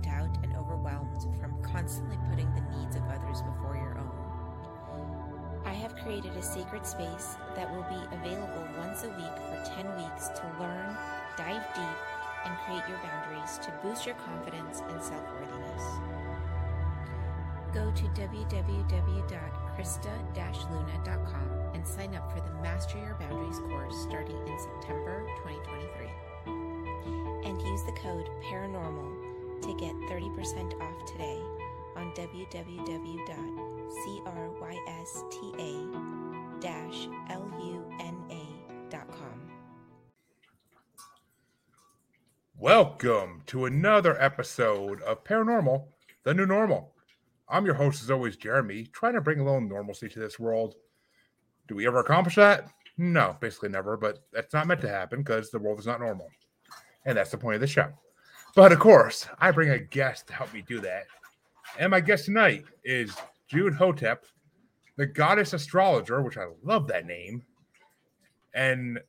Burnt out and overwhelmed from constantly putting the needs of others before your own? I have created a sacred space that will be available once a week for 10 weeks to learn, dive deep, and create your boundaries to boost your confidence and self worthiness. Go to www.krista-luna.com and sign up for the Master Your Boundaries course starting in September 2023. And use the code PARANORMAL to get 30% off today on www.crysta-luna.com. Welcome to another episode of Paranormal, the New Normal. I'm your host, as always, Jeremy, trying to bring a little normalcy to this world. Do we ever accomplish that? No, basically never, but that's not meant to happen because the world is not normal. And that's the point of the show. But of course, I bring a guest to help me do that. And my guest tonight is Jude Hotep, the goddess astrologer, which I love that name, and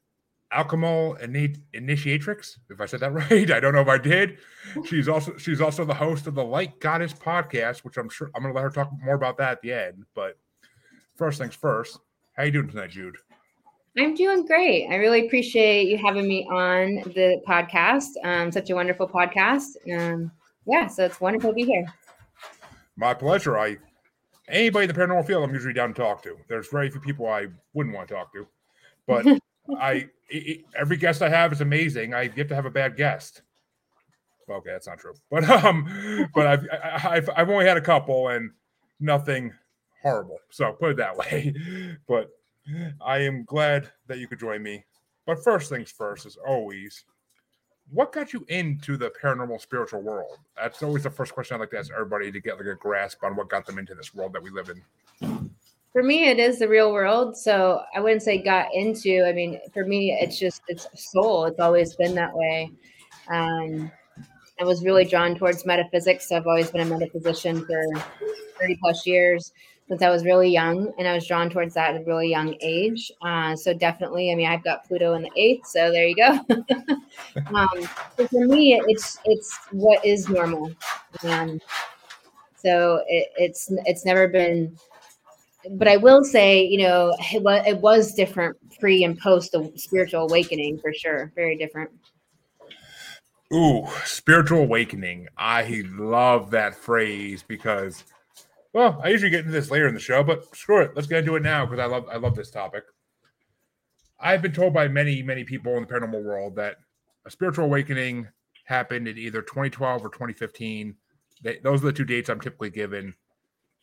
Alchemical Ini- Initiatrix, if I said that right. I don't know if I did. She's also she's also the host of the Light Goddess podcast, which I'm sure I'm gonna let her talk more about that at the end. But first things first, how you doing tonight, Jude? I'm doing great. I really appreciate you having me on the podcast. Um, such a wonderful podcast. Um, yeah, so it's wonderful to be here. My pleasure. I anybody in the paranormal field, I'm usually down to talk to. There's very few people I wouldn't want to talk to, but I i i every guest I have is amazing. I get to have a bad guest. Okay, that's not true, but um, but I've I, I've I've only had a couple and nothing horrible. So put it that way. But I am glad that you could join me. But first things first, as always, what got you into the paranormal spiritual world? That's always the first question I'd like to ask everybody to get like a grasp on what got them into this world that we live in. For me, it is the real world. So I wouldn't say got into. I mean, for me, it's just it's soul. It's always been that way. Um, I was really drawn towards metaphysics. I've always been a metaphysician for 30 plus years since I was really young, and I was drawn towards that at a really young age. Uh, so definitely, I mean, I've got Pluto in the eighth, so there you go. um, for me, it's it's what is normal. Um, so it, it's it's never been. But I will say, you know, it was, it was different pre and post the spiritual awakening for sure. Very different. Ooh, spiritual awakening. I love that phrase because, well, I usually get into this later in the show, but screw it. Let's get into it now because I love I love this topic. I've been told by many many people in the paranormal world that a spiritual awakening happened in either 2012 or 2015. They, those are the two dates I'm typically given,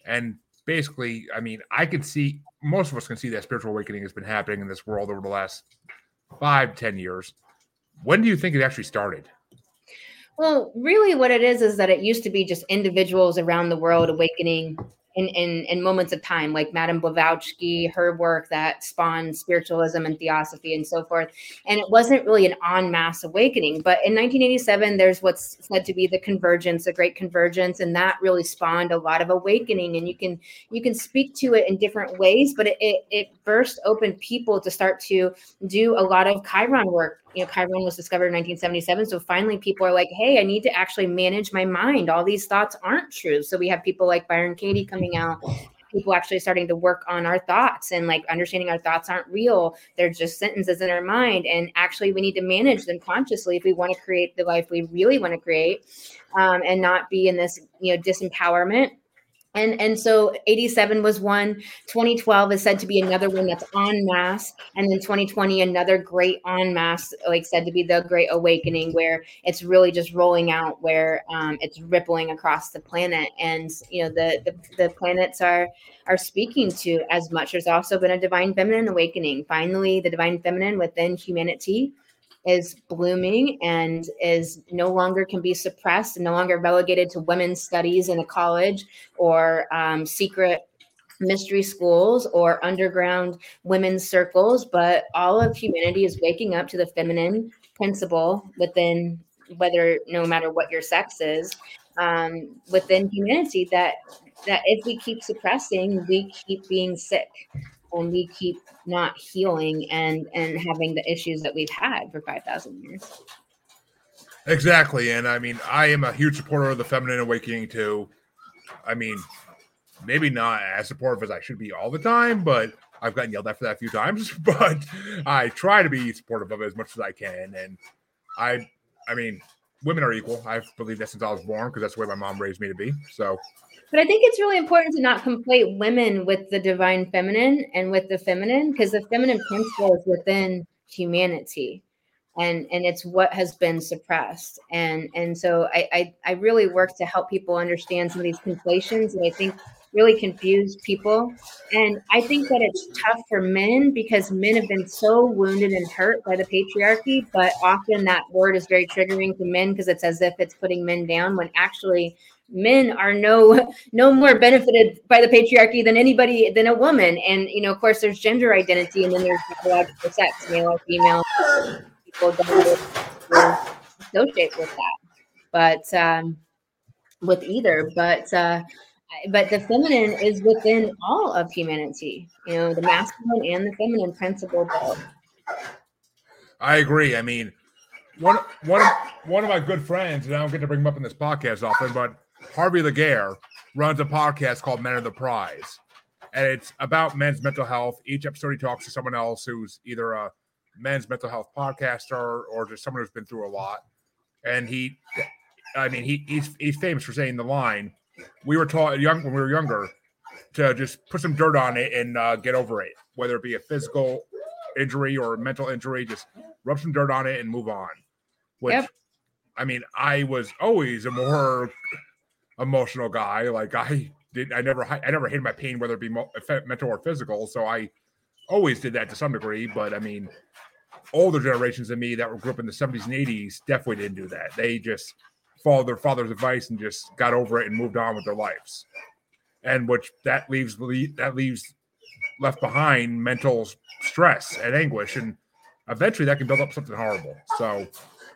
and basically, I mean, I can see most of us can see that spiritual awakening has been happening in this world over the last five ten years. When do you think it actually started? Well, really, what it is is that it used to be just individuals around the world awakening in, in, in moments of time, like Madame Blavatsky, her work that spawned spiritualism and theosophy and so forth. And it wasn't really an en masse awakening. But in 1987, there's what's said to be the convergence, the Great Convergence, and that really spawned a lot of awakening. And you can you can speak to it in different ways, but it it, it burst open people to start to do a lot of Chiron work you know, Chiron was discovered in 1977. So finally, people are like, hey, I need to actually manage my mind. All these thoughts aren't true. So we have people like Byron Katie coming out people actually starting to work on our thoughts and like understanding our thoughts aren't real. They're just sentences in our mind. And actually, we need to manage them consciously if we want to create the life we really want to create um, and not be in this, you know, disempowerment and and so 87 was one. 2012 is said to be another one that's on mass and then 2020 another great on mass like said to be the great awakening where it's really just rolling out where um, it's rippling across the planet. And you know the, the the planets are are speaking to as much. There's also been a divine feminine awakening. Finally the divine feminine within humanity is blooming and is no longer can be suppressed and no longer relegated to women's studies in a college or um, secret mystery schools or underground women's circles but all of humanity is waking up to the feminine principle within whether no matter what your sex is um, within humanity that that if we keep suppressing we keep being sick we keep not healing and and having the issues that we've had for 5000 years. Exactly and i mean i am a huge supporter of the feminine awakening too. I mean maybe not as supportive as i should be all the time but i've gotten yelled at for that a few times but i try to be supportive of it as much as i can and i i mean women are equal. I've believed that since i was born because that's the way my mom raised me to be so. But I think it's really important to not conflate women with the divine feminine and with the feminine because the feminine principle is within humanity and and it's what has been suppressed. And and so I, I i really work to help people understand some of these conflations and i think really confused people. And i think that it's tough for men because men have been so wounded and hurt by the patriarchy but often that word is very triggering to men because it's as if it's putting men down when actually men are no no more benefited by the patriarchy than anybody than a woman. And you know of course there's gender identity and then there's biological sex male or female. People don't associate with that but um with either. But uh but the feminine is within all of humanity you know the masculine and the feminine principle both i agree i mean one one one of my good friends and i don't get to bring him up in this podcast often but Harvey Laguerre runs a podcast called Men of the Prize. And it's about men's mental health. Each episode, he talks to someone else who's either a men's mental health podcaster or just someone who's been through a lot. And he, I mean, he, he's, he's famous for saying the line, we were taught young when we were younger to just put some dirt on it and uh, get over it, whether it be a physical injury or a mental injury, just rub some dirt on it and move on. Which, yep. I mean, I was always a more emotional guy. Like I did, I never, I never hid my pain, whether it be mental or physical. So I always did that to some degree. But I mean, older generations than me that were grew up in the 70s and 80s definitely didn't do that. They just followed their father's advice and just got over it and moved on with their lives. And which that leaves that leaves left behind mental stress and anguish, and eventually that can build up something horrible. So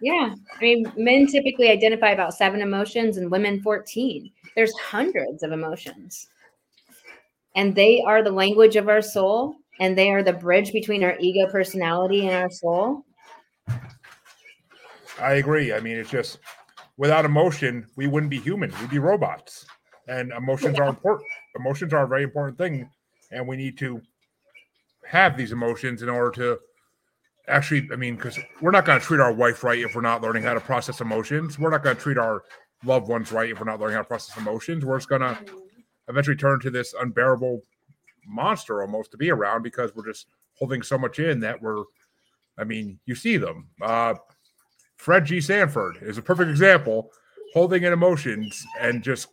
yeah. I mean, men typically identify about seven emotions and women 14. There's hundreds of emotions. And they are the language of our soul, and they are the bridge between our ego personality and our soul. I agree. I mean, it's just without emotion, we wouldn't be human. We'd be robots. And emotions yeah. are important. Emotions are a very important thing. And we need to have these emotions in order to actually, I mean, because we're not going to treat our wife right if we're not learning how to process emotions. We're not going to treat our loved ones right if we're not learning how to process emotions. We're just going to eventually turn to this unbearable monster almost to be around because we're just holding so much in that we're, I mean, you see them. Uh, Fred G. Sanford is a perfect example, holding in emotions and just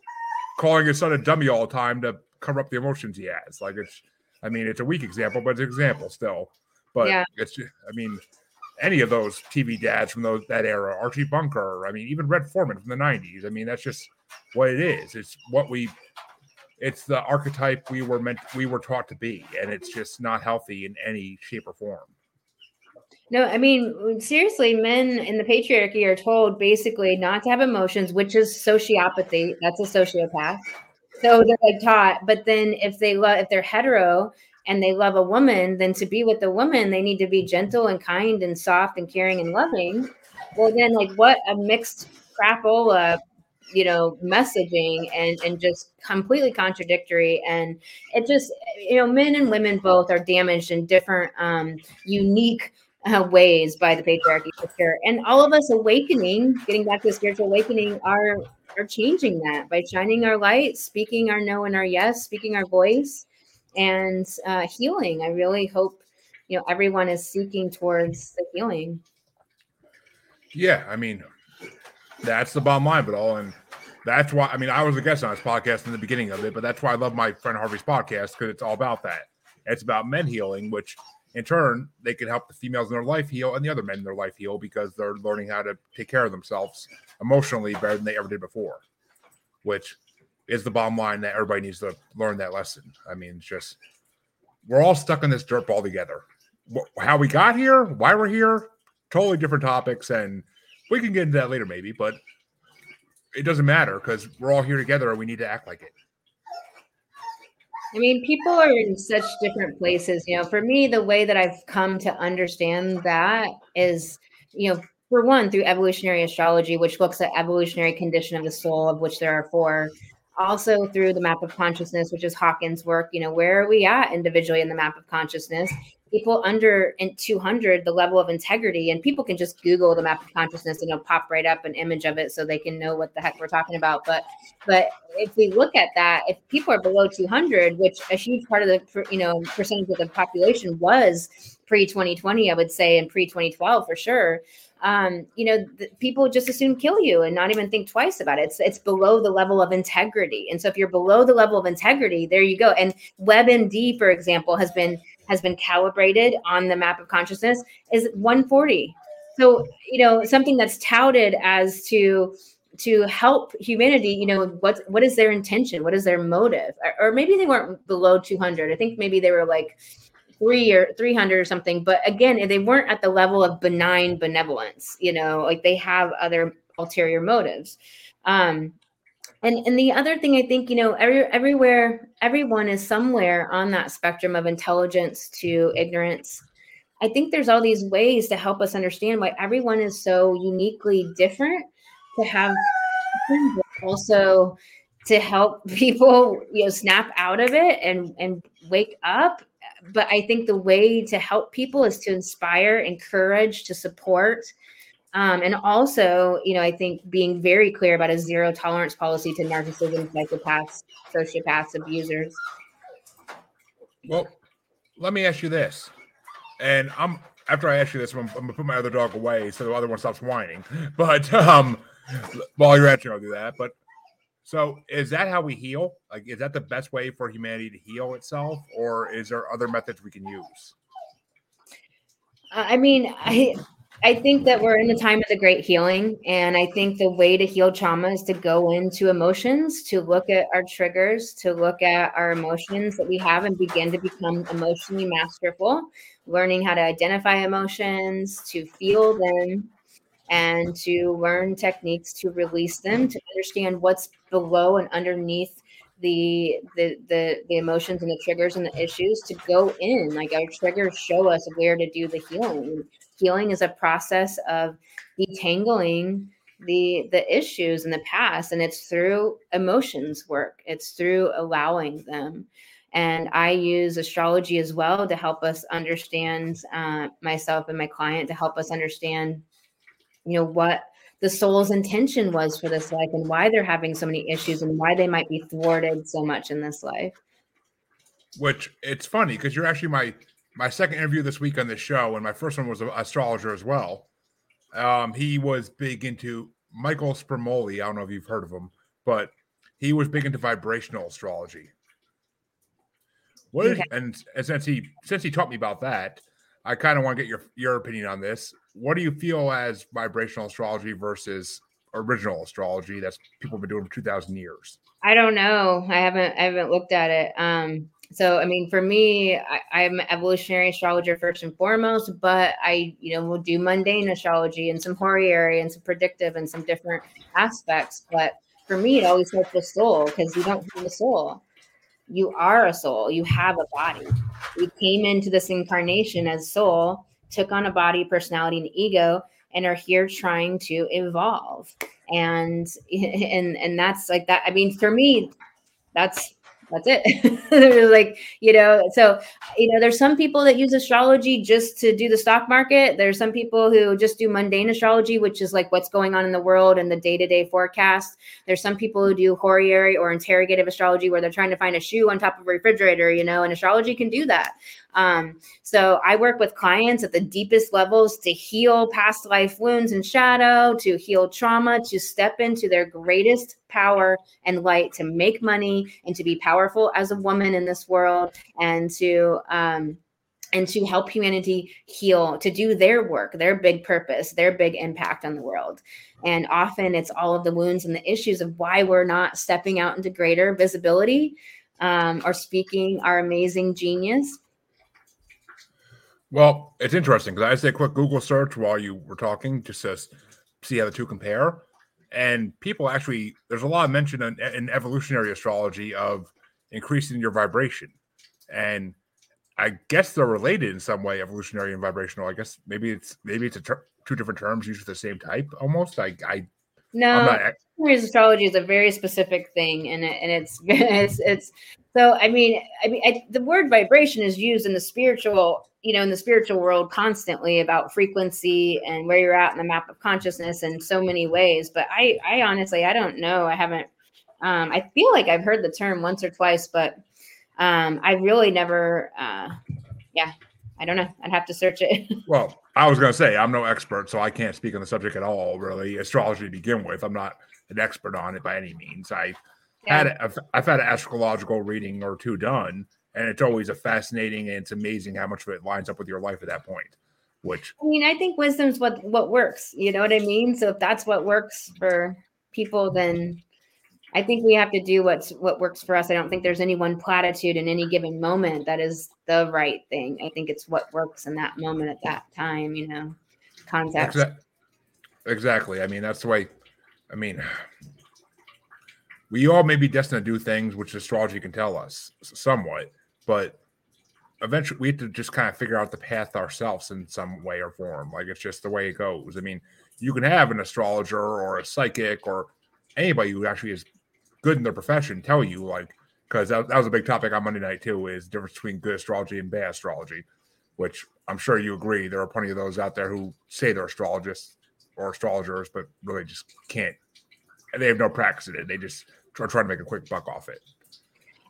calling his son a dummy all the time to cover up the emotions he has. Like it's, I mean, it's a weak example, but it's an example still. But yeah. it's I mean, any of those TV dads from those that era, Archie Bunker, I mean, even Red Foreman from the 90s. I mean, that's just what it is. It's what we it's the archetype we were meant we were taught to be, and it's just not healthy in any shape or form. No, I mean, seriously, men in the patriarchy are told basically not to have emotions, which is sociopathy. That's a sociopath. So they're like taught, but then if they love, if they're hetero, and they love a woman, then to be with a woman, they need to be gentle and kind and soft and caring and loving. Well, then, like, what a mixed crapola you know messaging and and just completely contradictory and it just you know men and women both are damaged in different um unique uh, ways by the patriarchy for sure and all of us awakening getting back to the spiritual awakening are are changing that by shining our light speaking our no and our yes speaking our voice and uh, healing. I really hope you know everyone is seeking towards the healing. Yeah i mean that's the bottom line, but all and that's why I mean I was a guest on this podcast in the beginning of it, but that's why I love my friend Harvey's podcast because it's all about that. It's about men healing, which in turn they can help the females in their life heal and the other men in their life heal because they're learning how to take care of themselves emotionally better than they ever did before, which is the bottom line that everybody needs to learn that lesson. I mean, it's just we're all stuck in this dirt ball together. How we got here, why we're here, totally different topics, and we can get into that later, maybe, but it doesn't matter because we're all here together and we need to act like it. I mean, people are in such different places. You know, for me, the way that I've come to understand that is, you know, for one, through evolutionary astrology, which looks at evolutionary condition of the soul, of which there are four. Also through the map of consciousness, which is Hawkins' work. You know, where are we at individually in the map of consciousness? People under in 200 the level of integrity and people can just google the map of consciousness and it'll pop right up an image of it so they can know what the heck we're talking about but but if we look at that if people are below 200 which a huge part of the you know percentage of the population was pre 2020 i would say and pre 2012 for sure um, you know, people just assume kill you and not even think twice about it. It's it's below the level of integrity. And so if you're below the level of integrity, there you go. And WebMD, for example, has been has been calibrated on the map of consciousness is 140. So, you know, something that's touted as to to help humanity, you know, what what is their intention? What is their motive? Or, or maybe they weren't below 200. I think maybe they were like three or 300 or something. But again, they weren't at the level of benign benevolence, you know, like they have other ulterior motives. Um, and and the other thing I think, you know, every, everywhere, everyone is somewhere on that spectrum of intelligence to ignorance. I think there's all these ways to help us understand why everyone is so uniquely different to have also to help people, you know, snap out of it and and wake up. But I think the way to help people is to inspire, encourage, to support, um, and also, you know, I think being very clear about a zero tolerance policy to narcissism, psychopaths, sociopaths, abusers. Well, let me ask you this. And I'm after I ask you this, I'm, I'm gonna put my other dog away so the other one stops whining. But um while you're answering, I'll do that. But so is that how we heal? Like, is that the best way for humanity to heal itself, or is there other methods we can use? I mean, I I think that we're in the time of the great healing. And I think the way to heal trauma is to go into emotions, to look at our triggers, to look at our emotions that we have and begin to become emotionally masterful, learning how to identify emotions, to feel them, and to learn techniques to release them, to understand what's below and underneath the the the the emotions and the triggers and the issues to go in like our triggers show us where to do the healing healing is a process of detangling the the issues in the past and it's through emotions work. It's through allowing them. And i use astrology as well to help us understand uh, myself and my client to help us understand you know what the soul's intention was for this life and why they're having so many issues and why they might be thwarted so much in this life. Which it's funny because you're actually my my second interview this week on the show, and my first one was an astrologer as well. Um, he was big into Michael Spermoli. I don't know if you've heard of him, but he was big into vibrational astrology. What okay. is, and, and since he since he taught me about that, I kind of want to get your your opinion on this. What do you feel as vibrational astrology versus original astrology that's people have been doing for two thousand years? I don't know. I haven't I haven't looked at it. Um, so i mean for me I, am an evolutionary astrologer first and foremost but i you know will do mundane astrology and some horary and some predictive and some different aspects. But for me it always helps the soul because you don't have a soul. You are a soul. You have a body. You came into this incarnation as soul took on a body personality and ego and are here trying to evolve. And and and that's like that. I mean for me that's that's it. like, you know, so, you know, there's some people that use astrology just to do the stock market. There's some people who just do mundane astrology, which is like what's going on in the world and the day to day forecast. There's some people who do horary or interrogative astrology where they're trying to find a shoe on top of a refrigerator, you know, and astrology can do that. Um, so I work with clients at the deepest levels to heal past life wounds and shadow, to heal trauma, to step into their greatest power and light, to make money and to be powerful as a woman in this world, and to um, and to help humanity heal, to do their work, their big purpose, their big impact on the world. And often it's all of the wounds and the issues of why we're not stepping out into greater visibility um, or speaking our amazing genius well, it's interesting because I did a quick Google search while you were talking, just to see how the two compare. And people actually, there's a lot of mention in, in evolutionary astrology of increasing your vibration. And I guess they're related in some way, evolutionary and vibrational. I guess maybe it's maybe it's ter- two different terms used for the same type almost. I, I no, not, astrology is a very specific thing, and it, and it's it's it's so. I mean, I mean, I, the word vibration is used in the spiritual you know in the spiritual world constantly about frequency and where you're at in the map of consciousness in so many ways. But i i honestly i don't know. I haven't um i feel like i've heard the term once or twice but um i really never uh yeah i don't know. I'd have to search it. Well i was going to say i'm no expert so i can't speak on the subject at all really astrology to begin with. I'm not an expert on it by any means. I yeah. had a, I've, I've had an astrological reading or two done and it's always a fascinating and it's amazing how much of it lines up with your life at that point which i mean i think wisdom's what what works you know what i mean? So if that's what works for people then i think we have to do what's what works for us. I don't think there's any one platitude in any given moment that is the right thing. I think it's what works in that moment at that time you know context. Exactly. I mean that's the way i mean we all may be destined to do things which astrology can tell us somewhat but eventually we have to just kind of figure out the path ourselves in some way or form. Like it's just the way it goes. I mean, you can have an astrologer or a psychic or anybody who actually is good in their profession tell you like because that, that was a big topic on Monday night too is the difference between good astrology and bad astrology, which I'm sure you agree there are plenty of those out there who say they're astrologists or astrologers, but really just can't. They have no practice in it. They just are trying to make a quick buck off it.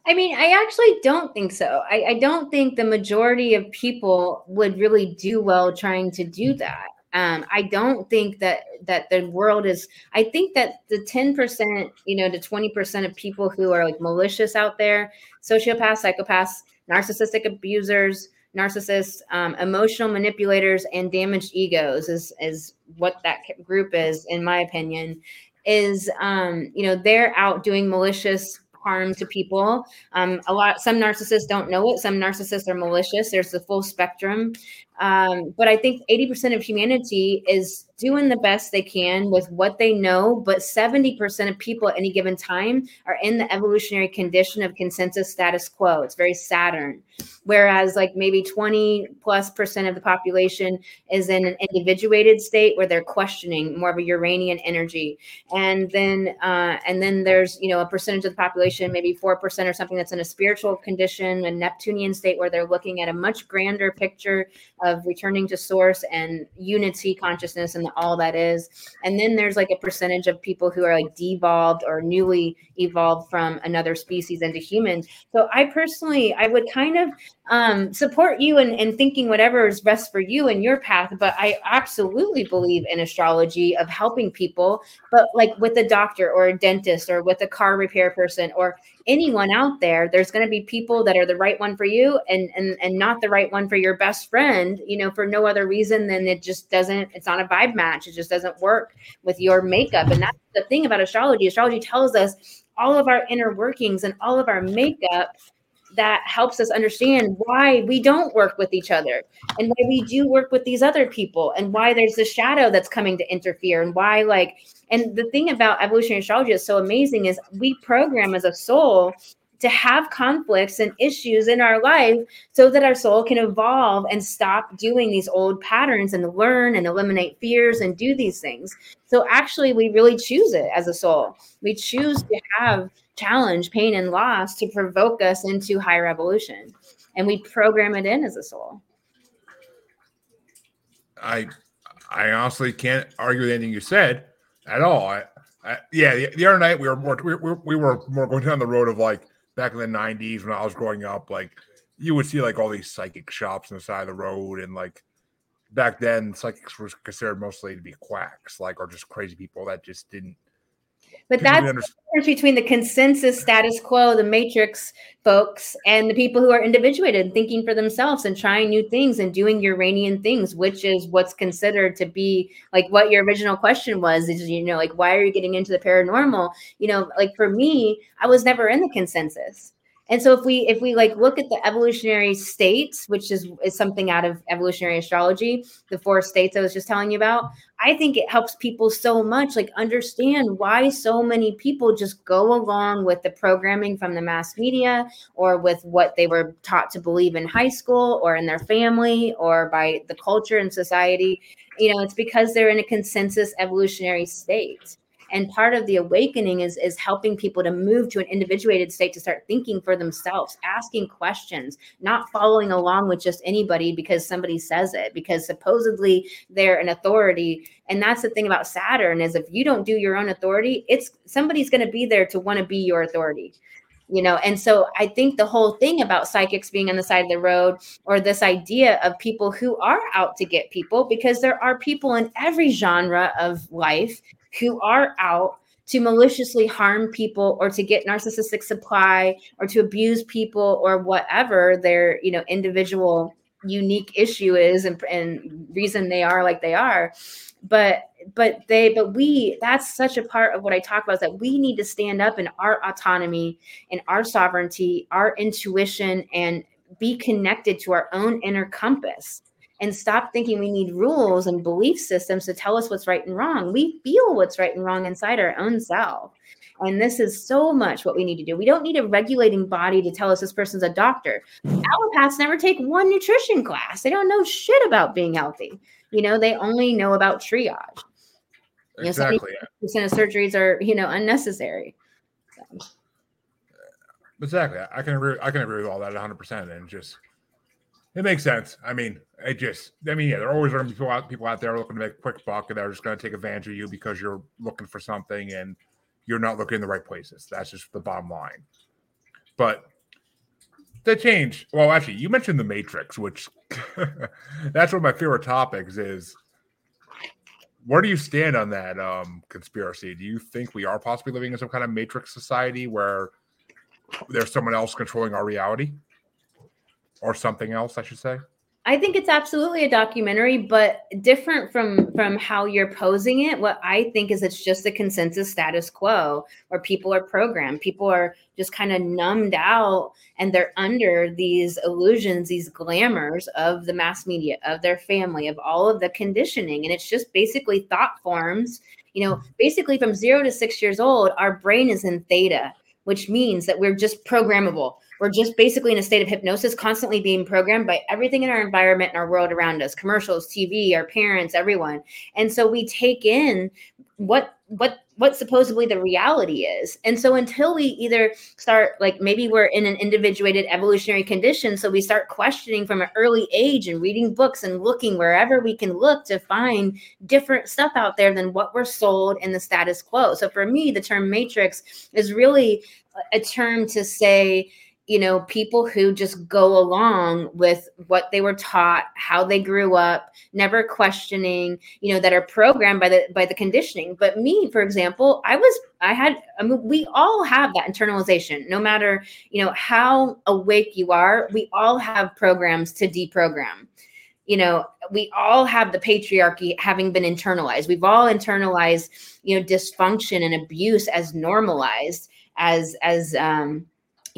I mean, I actually don't think so. I, I, don't think the majority of people would really do well trying to do that. Um, I don't think that that the world is. I think that the ten percent, you know, the twenty percent of people who are like malicious out there, sociopaths, psychopaths, narcissistic abusers, narcissists, um, emotional manipulators, and damaged egos is is what that group is, in my opinion. Is um, you know they're out doing malicious harm to people. Um, a lot, some narcissists don't know it. Some narcissists are malicious. There's the full spectrum. Um, but I think 80% of humanity is doing the best they can with what they know. But 70% of people at any given time are in the evolutionary condition of consensus status quo. It's very Saturn. Whereas, like maybe 20 plus percent of the population is in an individuated state where they're questioning more of a Uranian energy. And then, uh, and then there's, you know, a percentage of the population, maybe 4% or something that's in a spiritual condition, a Neptunian state where they're looking at a much grander picture of returning to source and unity consciousness and all that is. And then there's like a percentage of people who are like devolved or newly evolved from another species into humans. So I personally, I would kind of um, support you in, in thinking whatever is best for you and your path. But I absolutely believe in astrology of helping people, but like with a doctor or a dentist or with a car repair person or anyone out there, there's going to be people that are the right one for you and, and, and not the right one for your best friend, you know, for no other reason than it just doesn't, it's not a vibe match. It just doesn't work with your makeup. And that's the thing about astrology. Astrology tells us all of our inner workings and all of our makeup that helps us understand why we don't work with each other and why we do work with these other people and why there's a shadow that's coming to interfere and why like and the thing about evolutionary astrology is so amazing is we program as a soul to have conflicts and issues in our life so that our soul can evolve and stop doing these old patterns and learn and eliminate fears and do these things. So actually, we really choose it as a soul. We choose to have challenge, pain, and loss to provoke us into higher evolution. And we program it in as a soul. I I honestly can't argue with anything you said at all. I, I yeah, the, the, other night we were more we, we, we were more going down the road of like back in the '90s when I was growing up. Like you would see like all these psychic shops on the side of the road, and like back then psychics were considered mostly to be quacks, like or just crazy people that just didn't but that's the difference between the consensus status quo, the matrix folks, and the people who are individuated, thinking for themselves and trying new things and doing Uranian things, which is what's considered to be like what your original question was is, you know, like, why are you getting into the paranormal? You know, like for me, I was never in the consensus. And so if we if we like look at the evolutionary states, which is is something out of evolutionary astrology, the four states I was just telling you about, I think it helps people so much like understand why so many people just go along with the programming from the mass media or with what they were taught to believe in high school or in their family or by the culture and society. You know, it's because they're in a consensus evolutionary state and part of the awakening is is helping people to move to an individuated state to start thinking for themselves asking questions not following along with just anybody because somebody says it because supposedly they're an authority. And that's the thing about saturn is if you don't do your own authority it's somebody's going to be there to want to be your authority you know? And so i think the whole thing about psychics being on the side of the road or this idea of people who are out to get people because there are people in every genre of life who are out to maliciously harm people or to get narcissistic supply or to abuse people or whatever their you know individual unique issue is and, and reason they are like they are. But but they but we that's such a part of what i talk about is that we need to stand up in our autonomy and our sovereignty our intuition and be connected to our own inner compass and stop thinking we need rules and belief systems to tell us what's right and wrong. We feel what's right and wrong inside our own self. And this is so much what we need to do. We don't need a regulating body to tell us this person's a doctor. Allopaths never take one nutrition class. They don't know shit about being healthy. You know, they only know about triage. Exactly. You know, percent of surgeries are, you know, unnecessary. So. Exactly. I can agree. I can agree with all that 100. percent And just it makes sense. I mean, it just, I mean, yeah, there are always going to be people out, people out there looking to make a quick buck and they're just going to take advantage of you because you're looking for something and you're not looking in the right places. That's just the bottom line. But the change, well, actually, you mentioned the Matrix, which that's one of my favorite topics is where do you stand on that um, conspiracy? Do you think we are possibly living in some kind of matrix society where there's someone else controlling our reality? Or something else, I should say? I think it's absolutely a documentary, but different from from how you're posing it. What I think is it's just a consensus status quo where people are programmed. People are just kind of numbed out and they're under these illusions, these glamours of the mass media, of their family, of all of the conditioning. And it's just basically thought forms. You know, basically from zero to six years old, our brain is in theta, which means that we're just programmable we're just basically in a state of hypnosis, constantly being programmed by everything in our environment and our world around us commercials, TV, our parents, everyone. And so we take in what, what, what supposedly the reality is. And so until we either start, like maybe we're in an individuated evolutionary condition, so we start questioning from an early age and reading books and looking wherever we can look to find different stuff out there than what we're sold in the status quo. So for me, the term matrix is really a term to say, you know people who just go along with what they were taught how they grew up never questioning you know that are programmed by the by the conditioning. But me for example i was i had I mean, we all have that internalization. No matter you know how awake you are we all have programs to deprogram. You know we all have the patriarchy having been internalized. We've all internalized you know dysfunction and abuse as normalized as as um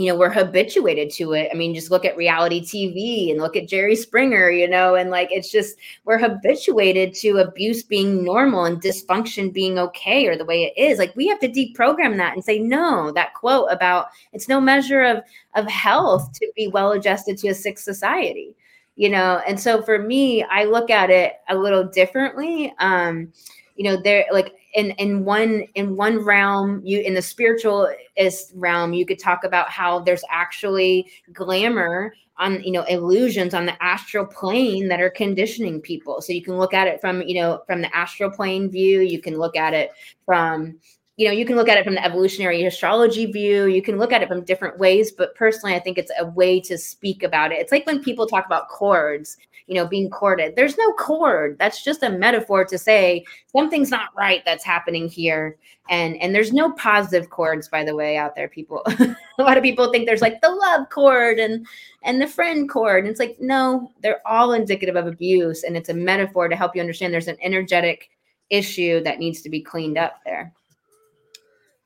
you know, we're habituated to it. I mean, just look at reality TV and look at Jerry Springer, you know, and like it's just we're habituated to abuse being normal and dysfunction being okay or the way it is. Like we have to deprogram that and say, no, that quote about it's no measure of of health to be well adjusted to a sick society, you know. And so for me, I look at it a little differently. Um, you know, there like in in one in one realm you in the spiritualist realm you could talk about how there's actually glamour on you know illusions on the astral plane that are conditioning people. So you can look at it from you know from the astral plane view. You can look at it from you know you can look at it from the evolutionary astrology view. You can look at it from different ways but personally i think it's a way to speak about it. It's like when people talk about cords you know being corded there's no cord. That's just a metaphor to say something's not right that's happening here. And and there's no positive cords by the way out there. People a lot of people think there's like the love cord and and the friend cord. And it's like no they're all indicative of abuse. And it's a metaphor to help you understand there's an energetic issue that needs to be cleaned up there.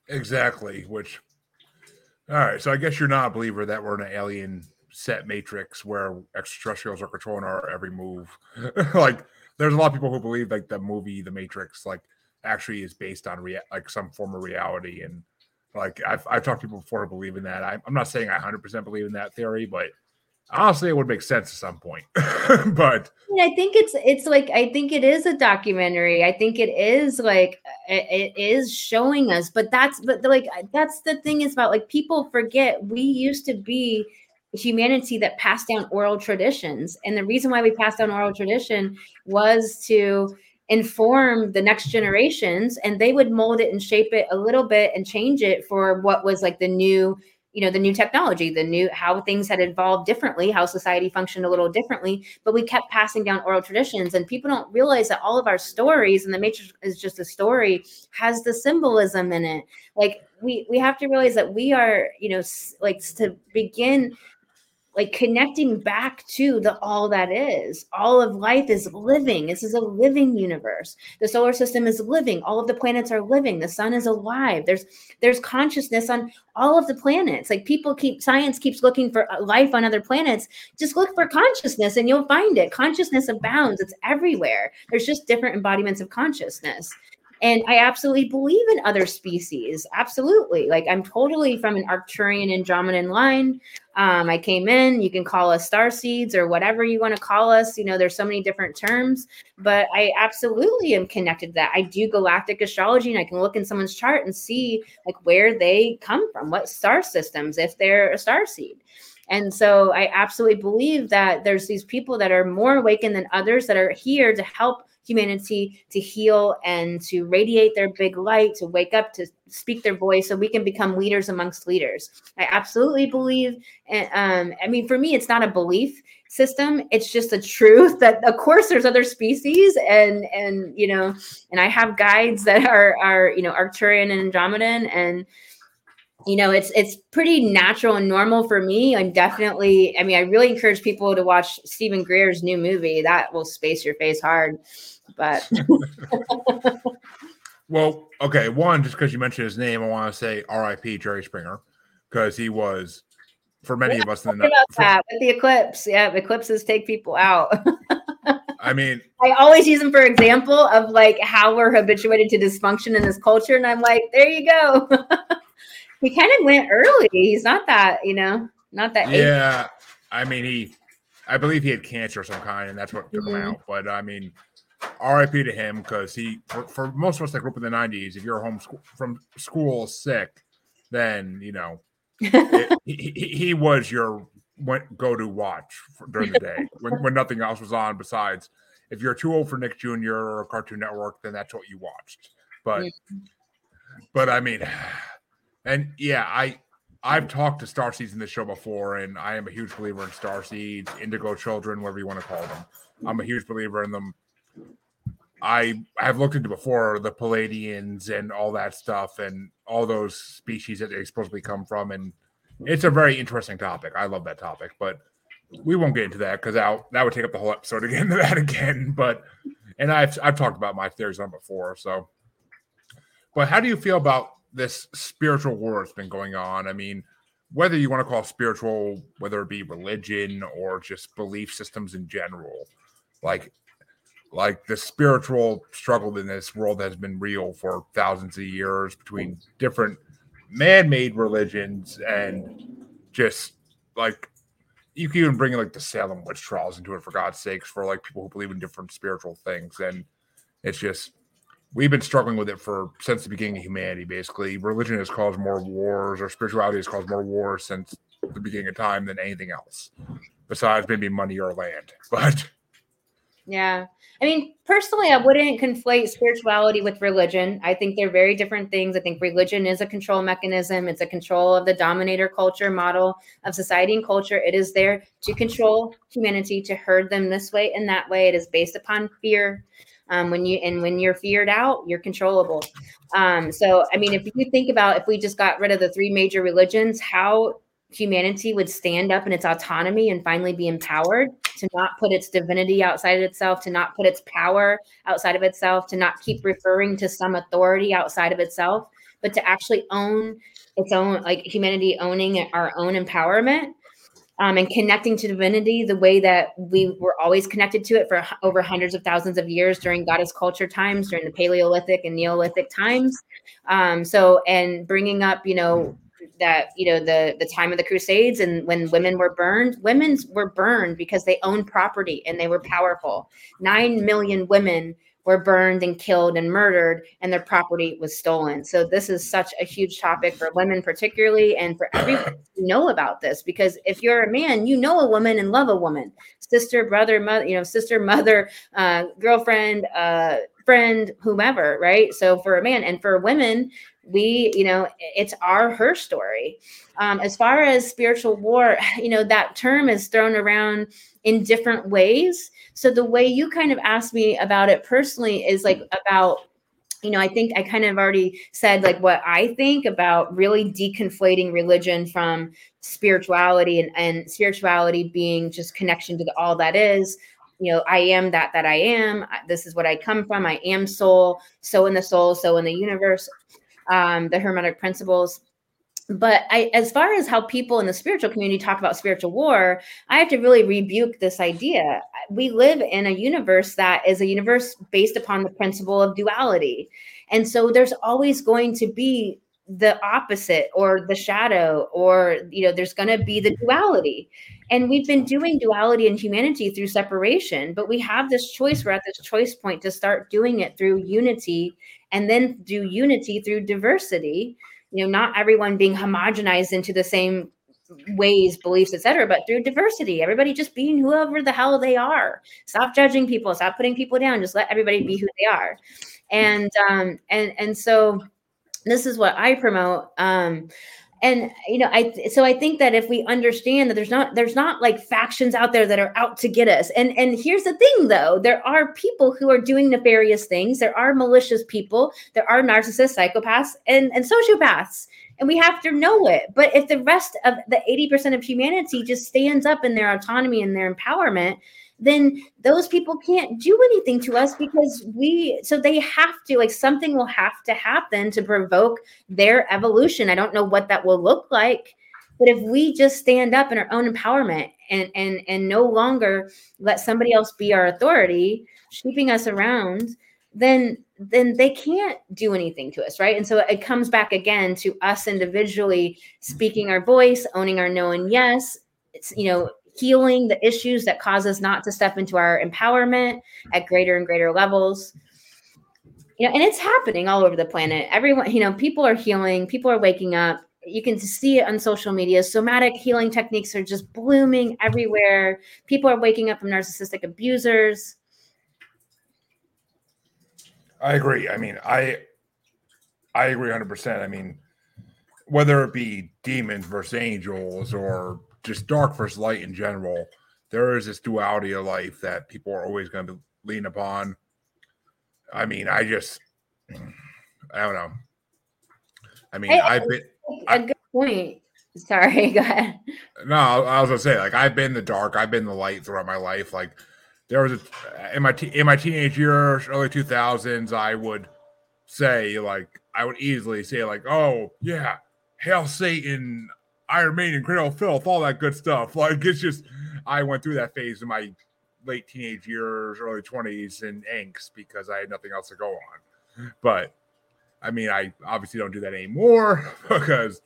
Exactly which all right so i guess you're not a believer that we're in an alien set matrix where extraterrestrials are controlling our every move. like there's a lot of people who believe like the movie The Matrix like actually is based on rea- like some form of reality and like I've, I've talked to people before who believe in that. I, I'm not saying I 100% believe in that theory, but honestly it would make sense at some point but i think it's it's like i think it is a documentary i think it is like it, it is showing us but that's but like that's the thing is about like people forget we used to be humanity that passed down oral traditions. And the reason why we passed down oral tradition was to inform the next generations and they would mold it and shape it a little bit and change it for what was like the new you know the new technology the new how things had evolved differently how society functioned a little differently but we kept passing down oral traditions and people don't realize that all of our stories and the matrix is just a story has the symbolism in it like we we have to realize that we are you know like to begin like connecting back to the all that is. All of life is living. This is a living universe. The solar system is living. All of the planets are living. The sun is alive. There's there's consciousness on all of the planets. Like people keep science keeps looking for uh, life on other planets. Just look for consciousness and you'll find it. Consciousness abounds. It's everywhere. There's just different embodiments of consciousness and I absolutely believe in other species. Absolutely. Like I'm totally from an Arcturian Andromedan line. Um, I came in, you can call us star seeds or whatever you want to call us. You know, there's so many different terms, but I absolutely am connected to that. I do galactic astrology and I can look in someone's chart and see like where they come from, what star systems, if they're a star seed. And so I absolutely believe that there's these people that are more awakened than others that are here to help humanity to heal and to radiate their big light, to wake up, to speak their voice, so we can become leaders amongst leaders. I absolutely believe. And um, I mean, for me, it's not a belief system it's just a truth that of course there's other species and and you know and i have guides that are are you know arcturian and andromedan and you know it's it's pretty natural and normal for me i'm definitely i mean i really encourage people to watch steven greer's new movie that will space your face hard but well, okay. One, just because you mentioned his name, I want to say R.I.P. Jerry Springer because he was for many yeah, of us in the about for, that with the eclipse. Yeah, eclipses take people out. I mean, I always use him for example of like how we're habituated to dysfunction in this culture, and I'm like, there you go. he kind of went early. He's not that, you know, not that. Yeah, age. I mean, he, I believe he had cancer of some kind, and that's what took mm-hmm. him out. But I mean, RIP to him because he, for, for, most of us that grew up in the 90s, if you're home school, from school sick, then, you know, it, he, he, was your go to watch for, during the day when, when nothing else was on besides if you're too old for Nick Jr. or Cartoon Network, then that's what you watched. But, but I mean, and yeah, I, I've talked to star seeds in this show before, and I am a huge believer in star seeds, indigo children, whatever you want to call them. I'm a huge believer in them. I have looked into before the Pleiadians and all that stuff and all those species that they supposedly come from, and it's a very interesting topic. I love that topic, but we won't get into that because that would take up the whole episode to get into that again. But and I've I've talked about my theories on before, so. But how do you feel about this spiritual war that's been going on? I mean, whether you want to call it spiritual, whether it be religion or just belief systems in general, like like the spiritual struggle in this world has been real for thousands of years between different man-made religions and just like you can even bring like the Salem witch trials into it for God's sakes for like people who believe in different spiritual things. And it's just we've been struggling with it for since the beginning of humanity basically. Religion has caused more wars or spirituality has caused more wars since the beginning of time than anything else besides maybe money or land. But yeah. I mean, personally, I wouldn't conflate spirituality with religion. I think they're very different things. I think religion is a control mechanism, it's a control of the dominator culture model of society and culture. It is there to control humanity, to herd them this way and that way. It is based upon fear. Um, when you and when you're feared out, you're controllable. Um, so, I mean, if you think about if we just got rid of the three major religions, how humanity would stand up in its autonomy and finally be empowered to not put its divinity outside of itself, to not put its power outside of itself, to not keep referring to some authority outside of itself, but to actually own its own, like humanity owning our own empowerment. Um, and connecting to divinity the way that we were always connected to it for over hundreds of thousands of years during goddess culture times, during the Paleolithic and Neolithic times. Um, so, and bringing up, you know, that you know the the time of the crusades and when women were burned women were burned because they owned property and they were powerful. 9 million women were burned and killed and murdered and their property was stolen. So this is such a huge topic for women particularly and for everyone to know about this because if you're a man you know a woman and love a woman. Sister brother mother you know sister mother uh, girlfriend uh, friend whomever right? So for a man and for women we you know it's our her story. Um, as far as spiritual war you know that term is thrown around in different ways. So the way you kind of asked me about it personally is like about you know i think i kind of already said like what i think about really deconflating religion from spirituality and, and spirituality being just connection to the, all that is. You know i am that that i am. This is what i come from. I am soul. So in the soul so in the universe um, the Hermetic principles. But I, as far as how people in the spiritual community talk about spiritual war, I have to really rebuke this idea. We live in a universe that is a universe based upon the principle of duality. And so there's always going to be the opposite or the shadow or you know there's going to be the duality. And we've been doing duality in humanity through separation but we have this choice. We're at this choice point to start doing it through unity and then do unity through diversity you know not everyone being homogenized into the same ways beliefs etc but through diversity. Everybody just being whoever the hell they are. Stop judging people. Stop putting people down. Just let everybody be who they are. And um and and so this is what i promote um and you know i so i think that if we understand that there's not there's not like factions out there that are out to get us and and here's the thing though there are people who are doing nefarious things there are malicious people there are narcissists psychopaths and and sociopaths and we have to know it but if the rest of the 80% of humanity just stands up in their autonomy and their empowerment then those people can't do anything to us because we so they have to like something will have to happen to provoke their evolution. I don't know what that will look like but if we just stand up in our own empowerment and and and no longer let somebody else be our authority sweeping us around then then they can't do anything to us right? And so it comes back again to us individually speaking our voice owning our no and yes. It's you know healing the issues that cause us not to step into our empowerment at greater and greater levels. You know and it's happening all over the planet. Everyone you know people are healing people are waking up. You can see it on social media. Somatic healing techniques are just blooming everywhere. People are waking up from narcissistic abusers. I agree. I mean i i agree 100% i mean whether it be demons versus angels or just dark versus light in general, there is this duality of life that people are always going to lean upon. I mean, I just, I don't know. I mean, I, have been a good point. Sorry, go ahead. No, I was gonna say, like, I've been the dark, I've been the light throughout my life. Like, there was a in my in my teenage years, early two thousands, I would say, like, I would easily say, like, oh yeah, hail Satan, Iron Maiden, Cradle Filth, all that good stuff. Like it's just, I went through that phase in my late teenage years, early twenties, and angst because I had nothing else to go on. But I mean, I obviously don't do that anymore because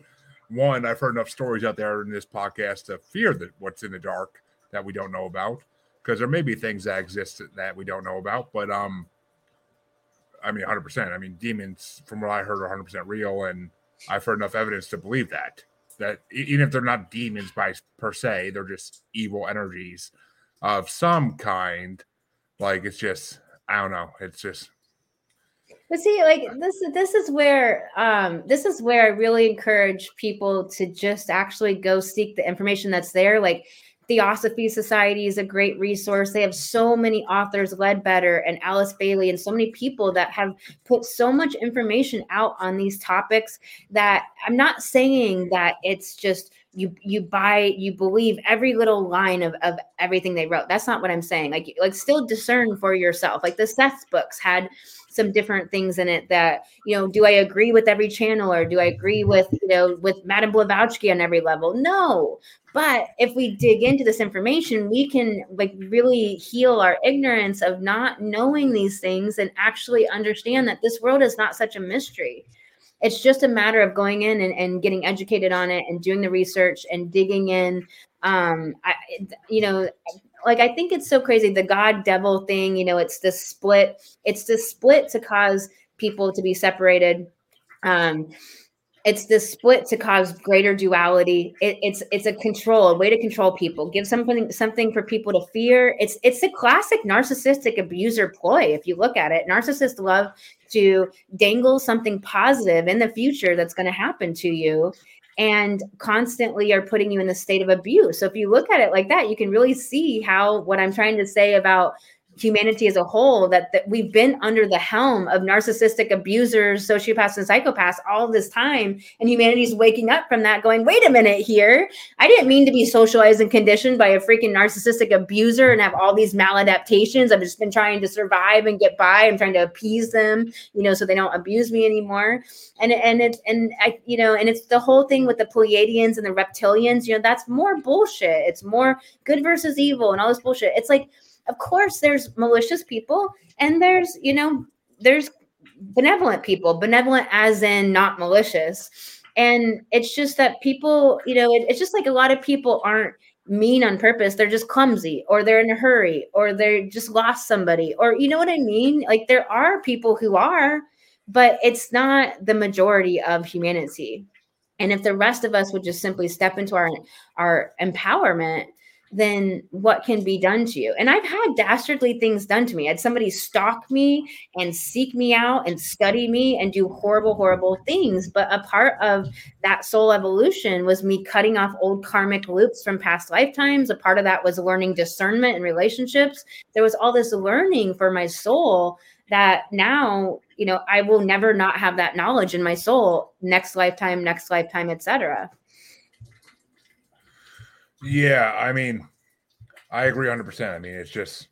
one, I've heard enough stories out there in this podcast to fear that what's in the dark that we don't know about because there may be things that exist that we don't know about. But um, I mean, 100. percent I mean, demons, from what I heard, are 100 percent real, and I've heard enough evidence to believe that. That even if they're not demons by per se, they're just evil energies of some kind. Like it's just, I don't know. It's just but see, like this, this is where, um, this is where I really encourage people to just actually go seek the information that's there. Like Theosophy Society is a great resource. They have so many authors, Leadbeater and Alice Bailey, and so many people that have put so much information out on these topics that I'm not saying that it's just you you buy you believe every little line of, of everything they wrote. That's not what i'm saying. Like like still discern for yourself. Like the seth's books had some different things in it that you know do i agree with every channel or do i agree with you know with madame blavatsky on every level? No. But if we dig into this information we can like really heal our ignorance of not knowing these things and actually understand that this world is not such a mystery. It's just a matter of going in and, and getting educated on it and doing the research and digging in. Um I, you know like I think it's so crazy the God devil thing, you know, it's the split, it's the split to cause people to be separated. Um it's the split to cause greater duality. It, it's it's a control, a way to control people. Give something something for people to fear. It's it's a classic narcissistic abuser ploy. If you look at it, narcissists love to dangle something positive in the future that's going to happen to you, and constantly are putting you in the state of abuse. So if you look at it like that, you can really see how what I'm trying to say about humanity as a whole that, that we've been under the helm of narcissistic abusers sociopaths and psychopaths all this time and humanity's waking up from that going wait a minute here. I didn't mean to be socialized and conditioned by a freaking narcissistic abuser and have all these maladaptations. I've just been trying to survive and get by. I'm trying to appease them you know so they don't abuse me anymore. And and it's and i you know and it's the whole thing with the pleiadians and the reptilians you know that's more bullshit. It's more good versus evil and all this bullshit. It's like of course there's malicious people and there's you know there's benevolent people benevolent as in not malicious. And it's just that people you know it, it's just like a lot of people aren't mean on purpose. They're just clumsy or they're in a hurry or they're just lost somebody or you know what i mean? Like there are people who are but it's not the majority of humanity. And if the rest of us would just simply step into our our empowerment then what can be done to you? And I've had dastardly things done to me. I had somebody stalk me and seek me out and study me and do horrible, horrible things. But a part of that soul evolution was me cutting off old karmic loops from past lifetimes. A part of that was learning discernment and relationships. There was all this learning for my soul that now, you know, I will never not have that knowledge in my soul next lifetime, next lifetime, etc. Yeah, I mean, I agree 100%. I mean, it's just,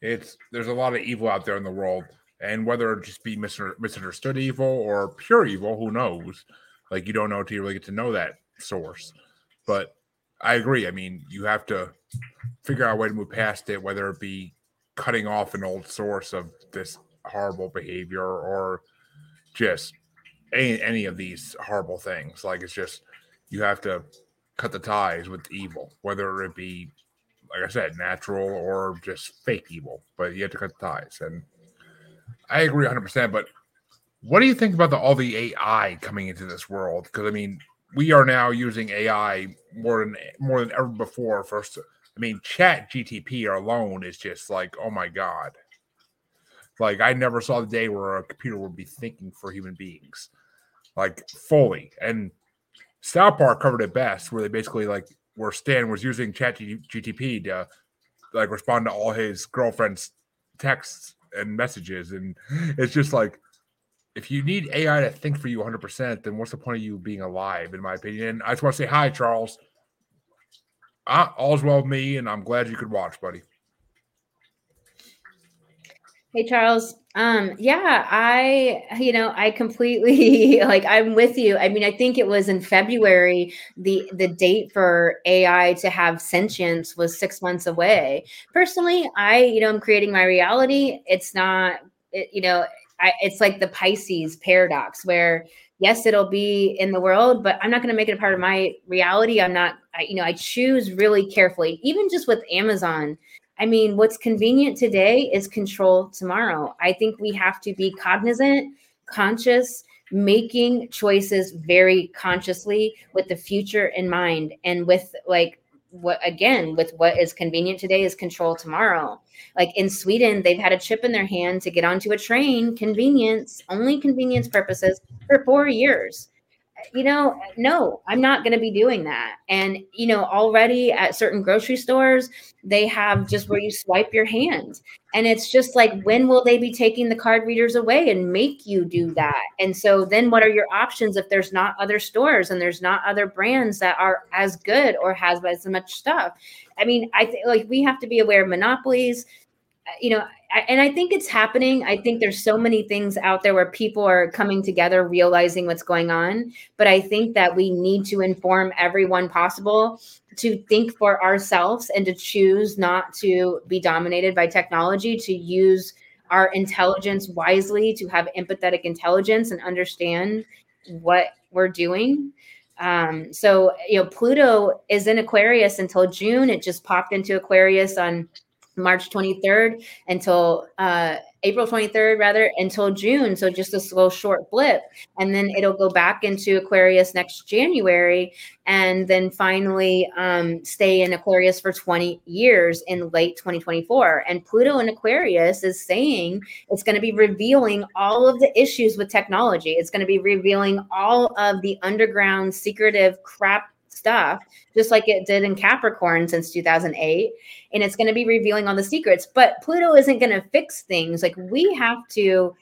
it's, there's a lot of evil out there in the world. And whether it just be misunderstood evil or pure evil, who knows? Like, you don't know until you really get to know that source. But I agree. I mean, you have to figure out a way to move past it, whether it be cutting off an old source of this horrible behavior or just any, any of these horrible things. Like, it's just, you have to cut the ties with evil, whether it be, like I said, natural or just fake evil. But you have to cut the ties, and I agree 100. percent But what do you think about the all the AI coming into this world? Because I mean, we are now using AI more than more than ever before. First, I mean, Chat GTP alone is just like, oh my god. Like I never saw the day where a computer would be thinking for human beings, like fully. And South Park covered it best, where they basically like where Stan was using Chat GTP to like respond to all his girlfriend's texts and messages, and it's just like if you need AI to think for you 100%, then what's the point of you being alive, in my opinion? I just want to say hi, Charles. Uh, all's well with me, and I'm glad you could watch, buddy. Hey Charles. Um yeah, I you know, I completely like I'm with you. I mean, I think it was in February the the date for AI to have sentience was 6 months away. Personally, I you know, I'm creating my reality. It's not it, you know, I, it's like the Pisces paradox where yes, it'll be in the world, but I'm not going to make it a part of my reality. I'm not I, you know, I choose really carefully. Even just with Amazon, I mean, what's convenient today is control tomorrow. I think we have to be cognizant, conscious, making choices very consciously with the future in mind and with like what again with what is convenient today is control tomorrow like in sweden they've had a chip in their hand to get onto a train convenience only convenience purposes for four years you know, no, I'm not going to be doing that. And, you know, already at certain grocery stores, they have just where you swipe your hand. And it's just like, when will they be taking the card readers away and make you do that? And so then what are your options if there's not other stores and there's not other brands that are as good or has as much stuff? I mean, I think like we have to be aware of monopolies uh, you know, and I think it's happening. I think there's so many things out there where people are coming together, realizing what's going on. But I think that we need to inform everyone possible to think for ourselves and to choose not to be dominated by technology, to use our intelligence wisely, to have empathetic intelligence and understand what we're doing. Um, so, you know, Pluto is in Aquarius until June. It just popped into Aquarius on March 23rd until uh, April 23rd, rather, until June. So just this little short blip. And then it'll go back into Aquarius next January and then finally um, stay in Aquarius for 20 years in late 2024. And Pluto in Aquarius is saying it's going to be revealing all of the issues with technology. It's going to be revealing all of the underground, secretive crap stuff, just like it did in Capricorn since 2008. And it's going to be revealing all the secrets. But Pluto isn't going to fix things. Like we have to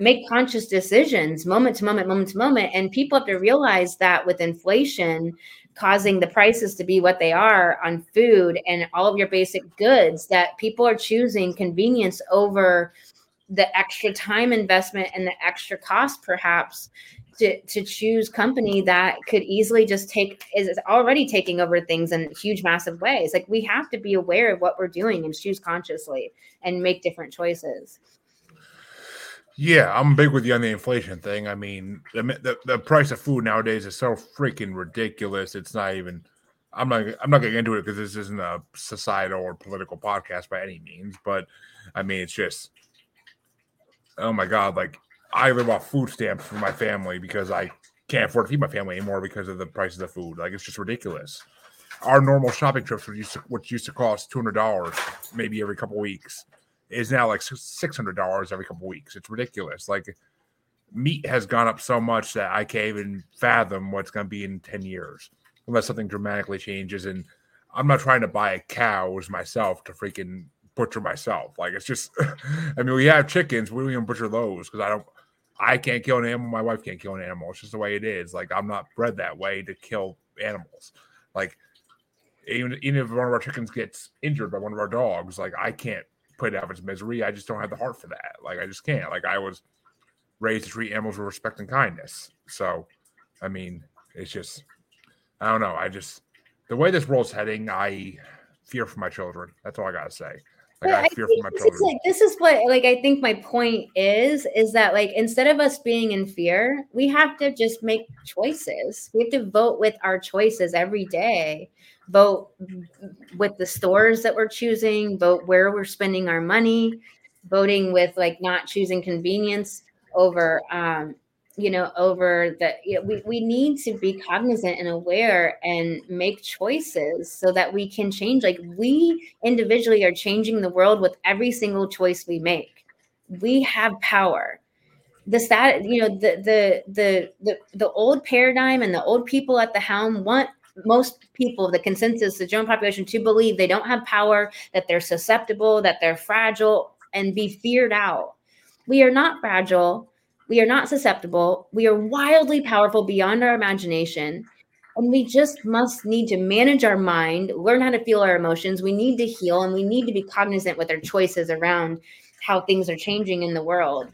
make conscious decisions moment to moment, moment to moment. And people have to realize that with inflation causing the prices to be what they are on food and all of your basic goods, that people are choosing convenience over the extra time investment and the extra cost perhaps to, to choose company that could easily just take is already taking over things in huge massive ways. Like we have to be aware of what we're doing and choose consciously and make different choices. Yeah i'm big with you on the inflation thing. I mean the, the, the price of food nowadays is so freaking ridiculous it's not even i'm not i'm not getting into it because this isn't a societal or political podcast by any means but i mean it's just oh my god like I live off food stamps for my family because I can't afford to feed my family anymore because of the prices of food. Like it's just ridiculous. Our normal shopping trips, which used to, which used to cost two hundred dollars maybe every couple weeks, is now like six hundred dollars every couple weeks. It's ridiculous. Like meat has gone up so much that I can't even fathom what's going to be in ten years unless something dramatically changes. And I'm not trying to buy cows myself to freaking butcher myself. Like it's just, I mean, we have chickens. We don't even butcher those because I don't. I can't kill an animal. My wife can't kill an animal. It's just the way it is. Like I'm not bred that way to kill animals. Like even even if one of our chickens gets injured by one of our dogs, like I can't put it out of its misery. I just don't have the heart for that. Like I just can't. Like I was raised to treat animals with respect and kindness. So, I mean, it's just I don't know. I just the way this world's heading, I fear for my children. That's all I gotta say. Like I, I fear for my children. Like, this is what like I think my point is is that like instead of us being in fear, we have to just make choices. We have to vote with our choices every day. Vote with the stores that we're choosing, vote where we're spending our money, voting with like not choosing convenience over um you know over that you know, we, we need to be cognizant and aware and make choices so that we can change like we individually are changing the world with every single choice we make we have power the stat you know the the the the, the old paradigm and the old people at the helm want most people, the consensus, the general population, to believe they don't have power, that they're susceptible, that they're fragile, and be feared out. We are not fragile. We are not susceptible. We are wildly powerful beyond our imagination. And we just must need to manage our mind, learn how to feel our emotions. We need to heal and we need to be cognizant with our choices around how things are changing in the world.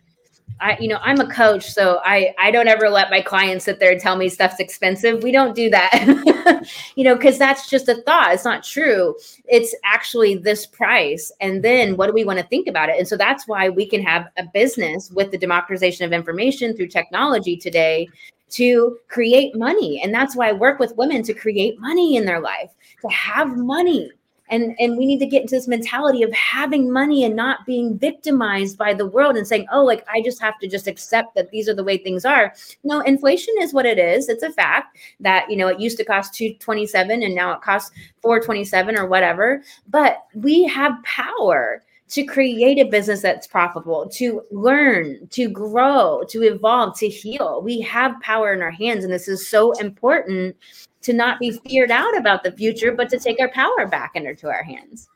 I, you know, I'm a coach, so I, I don't ever let my clients sit there and tell me stuff's expensive. We don't do that, you know, because that's just a thought. It's not true. It's actually this price. And then what do we want to think about it? And so that's why we can have a business with the democratization of information through technology today to create money. And that's why I work with women to create money in their life, to have money and and we need to get into this mentality of having money and not being victimized by the world and saying oh like i just have to just accept that these are the way things are. No inflation is what it is. It's a fact that you know it used to cost 227 and now it costs 427 or whatever. But we have power to create a business that's profitable, to learn, to grow, to evolve, to heal. We have power in our hands. And this is so important to not be feared out about the future, but to take our power back into our hands.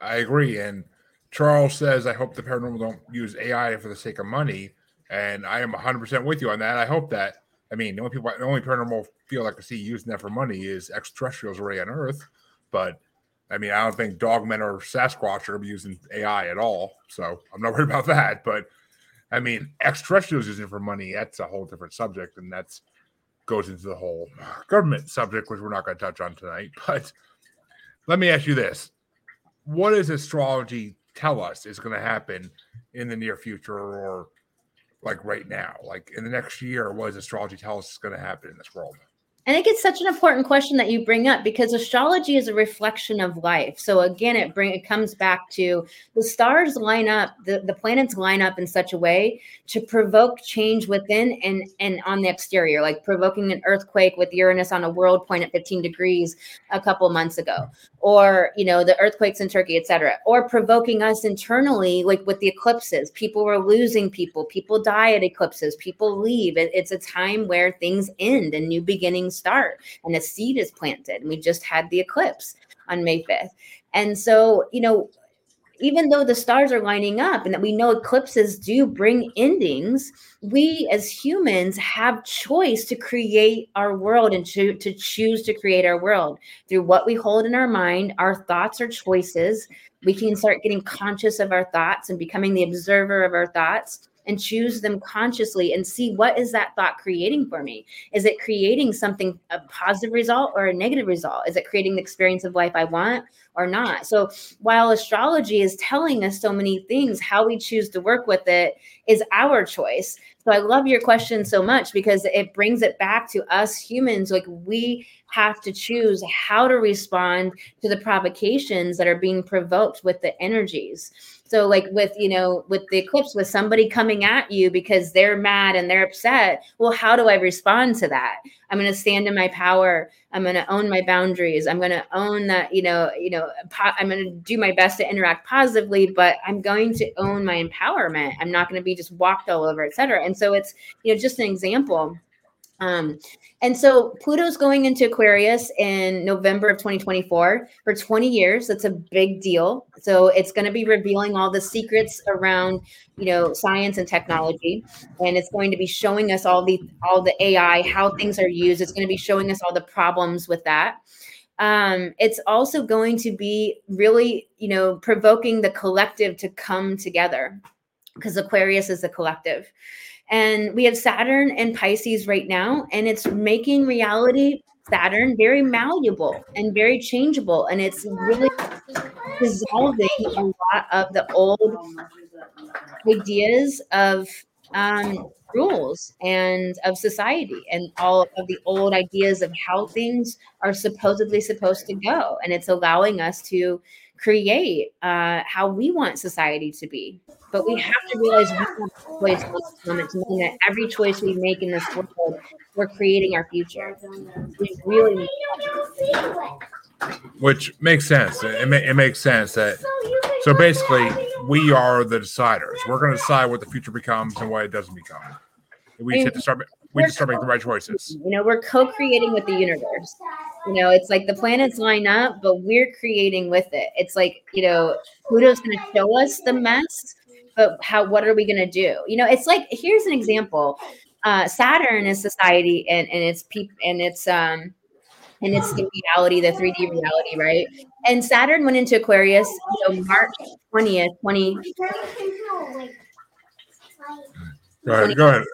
I agree. And Charles says, I hope the paranormal don't use AI for the sake of money. And I am 100% with you on that. I hope that, I mean, the only people, the only paranormal feel like I see using that for money is extraterrestrials already on Earth. But I mean, I don't think dogmen or Sasquatch are using AI at all. So I'm not worried about that. But I mean, extraterrestrials using it for money, that's a whole different subject. And that's, goes into the whole uh, government subject, which we're not going to touch on tonight. But let me ask you this What does astrology tell us is going to happen in the near future or like right now? Like in the next year, what does astrology tell us is going to happen in this world? I think it's such an important question that you bring up because astrology is a reflection of life. So again, it bring it comes back to the stars line up, the, the planets line up in such a way to provoke change within and and on the exterior, like provoking an earthquake with Uranus on a world point at 15 degrees a couple months ago, or you know, the earthquakes in Turkey, etc., or provoking us internally, like with the eclipses. People were losing people, people die at eclipses, people leave. It, it's a time where things end and new beginnings start and a seed is planted. And we just had the eclipse on May 5th. And so, you know, even though the stars are lining up and that we know eclipses do bring endings, we as humans have choice to create our world and to, to choose to create our world through what we hold in our mind, our thoughts or choices. We can start getting conscious of our thoughts and becoming the observer of our thoughts and choose them consciously and see what is that thought creating for me. Is it creating something a positive result or a negative result? Is it creating the experience of life i want or not? So while astrology is telling us so many things how we choose to work with it is our choice. So i love your question so much because it brings it back to us humans. Like we have to choose how to respond to the provocations that are being provoked with the energies so, like with you know, with the eclipse, with somebody coming at you because they're mad and they're upset. Well, how do I respond to that? I'm going to stand in my power. I'm going to own my boundaries. I'm going to own that. You know, you know, po- I'm going to do my best to interact positively, but I'm going to own my empowerment. I'm not going to be just walked all over, etc. And so it's you know just an example. Um, and so Pluto's going into Aquarius in November of 2024 for 20 years. That's a big deal. So it's going to be revealing all the secrets around, you know, science and technology, and it's going to be showing us all the all the AI, how things are used. It's going to be showing us all the problems with that. Um, it's also going to be really, you know, provoking the collective to come together because Aquarius is a collective. And we have Saturn and Pisces right now, and it's making reality Saturn very malleable and very changeable. And it's really dissolving a lot of the old ideas of um, rules and of society and all of the old ideas of how things are supposedly supposed to go. And it's allowing us to create uh, how we want society to be. But we have to realize we have a choice in this moment to that every choice we make in this world, we're creating our future. We really which makes sense. It, ma- it makes sense that so basically we are the deciders. We're going to decide what the future becomes and what it doesn't become. We just have to start. We just start making the right choices. You know, we're co-creating with the universe. You know, it's like the planets line up, but we're creating with it. It's like you know, Pluto's going to show us the mess, but how? What are we going to do? You know, it's like here's an example. Uh, Saturn is society, and and it's people, and it's um and it's the reality, the 3D reality, right? and Saturn went into Aquarius, you know, March 20th, 20. Go ahead. Go ahead.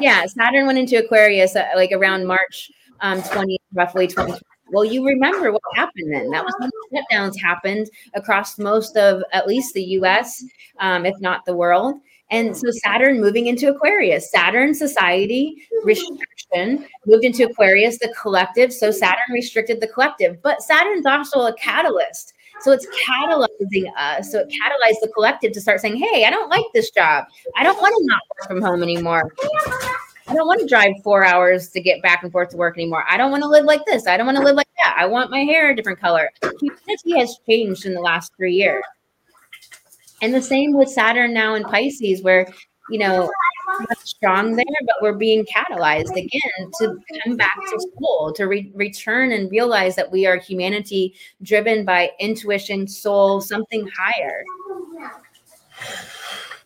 Yeah, Saturn went into Aquarius uh, like around March um, 20, roughly 20. Well, you remember what happened then. That was when the shutdowns happened across most of at least the US, um, if not the world. And so Saturn moving into Aquarius, Saturn society restriction moved into Aquarius, the collective. So Saturn restricted the collective, but Saturn's also a catalyst. So it's catalyzing us. So it catalyzed the collective to start saying, hey, I don't like this job. I don't want to not work from home anymore. I don't want to drive four hours to get back and forth to work anymore. I don't want to live like this. I don't want to live like that. I want my hair a different color. Humanity has changed in the last three years. And the same with Saturn now in Pisces, where, you know, strong there, but we're being catalyzed again to come back to school, to re- return and realize that we are humanity driven by intuition, soul, something higher.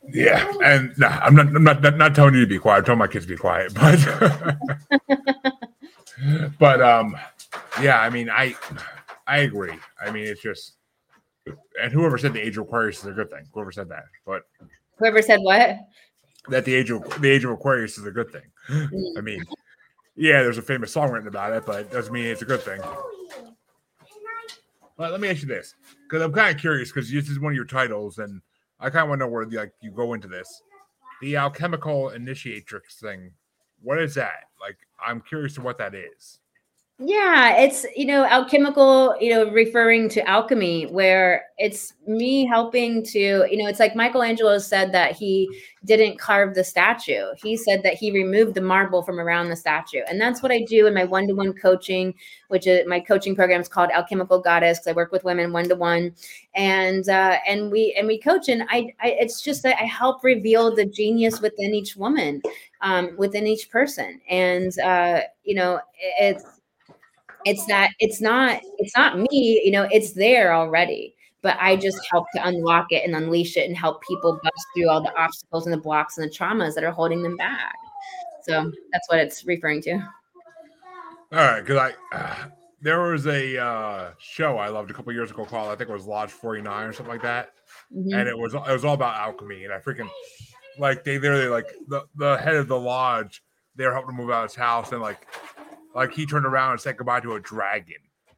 Yeah, and no, I'm not, I'm not, not, not telling you to be quiet. I'm telling my kids to be quiet, but, but, um, yeah, I mean, I, I agree. I mean, it's just, and whoever said the age of Aquarius is a good thing. Whoever said that, but whoever said what that the age of the age of Aquarius is a good thing. I mean, yeah, there's a famous song written about it, but it doesn't mean it's a good thing. But let me ask you this, because I'm kind of curious, because this is one of your titles, and I kind of want to know where like you go into this. The alchemical initiatrix thing, what is that? Like, I'm curious to what that is. Yeah, it's you know alchemical, you know, referring to alchemy, where it's me helping to, you know, it's like Michelangelo said that he didn't carve the statue. He said that he removed the marble from around the statue, and that's what I do in my one-to-one coaching, which is my coaching program is called Alchemical Goddess because I work with women one-to-one, and uh, and we and we coach, and I, I it's just that I help reveal the genius within each woman, um, within each person, and uh, you know, it's it's that it's not it's not me you know it's there already but i just help to unlock it and unleash it and help people bust through all the obstacles and the blocks and the traumas that are holding them back so that's what it's referring to all right because i uh, there was a uh, show i loved a couple years ago called i think it was lodge 49 or something like that mm-hmm. and it was it was all about alchemy and i freaking like they literally like the, the head of the lodge they're helping to move out of his house and like like he turned around and said goodbye to a dragon,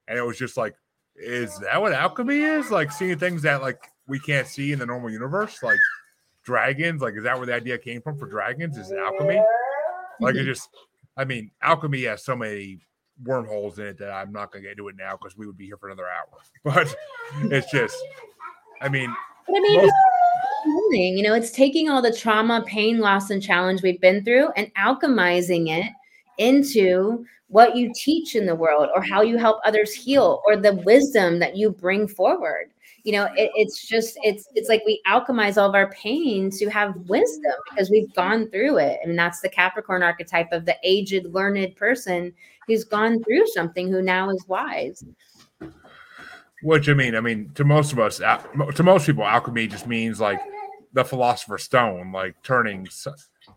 and it was just like, is that what alchemy is? Like seeing things that like we can't see in the normal universe, like dragons. Like, is that where the idea came from for dragons? Is alchemy? Like, it mm-hmm. just, I mean, alchemy has so many wormholes in it that I'm not gonna get into it now because we would be here for another hour. But it's just, I mean, I mean, most- you know, it's taking all the trauma, pain, loss, and challenge we've been through and alchemizing it into what you teach in the world or how you help others heal or the wisdom that you bring forward. You know it, it's just it's it's like we alchemize all of our pain to have wisdom because we've gone through it. And that's the capricorn archetype of the aged learned person who's gone through something who now is wise. Which i mean i mean to most of us to most people alchemy just means like the philosopher's stone like turning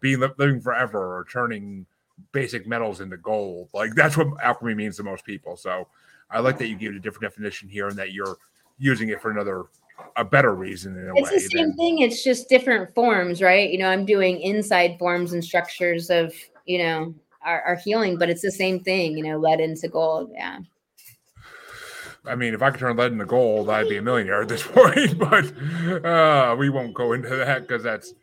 being living forever or turning basic metals into gold. Like that's what alchemy means to most people. So I like that you give it a different definition here and that you're using it for another a better reason in a it's way. the same than, thing. It's just different forms, right? You know, I'm doing inside forms and structures of, you know, our, our healing, but it's the same thing, you know, lead into gold. Yeah. I mean, if I could turn lead into gold, I'd be a millionaire at this point, but uh, we won't go into that because that's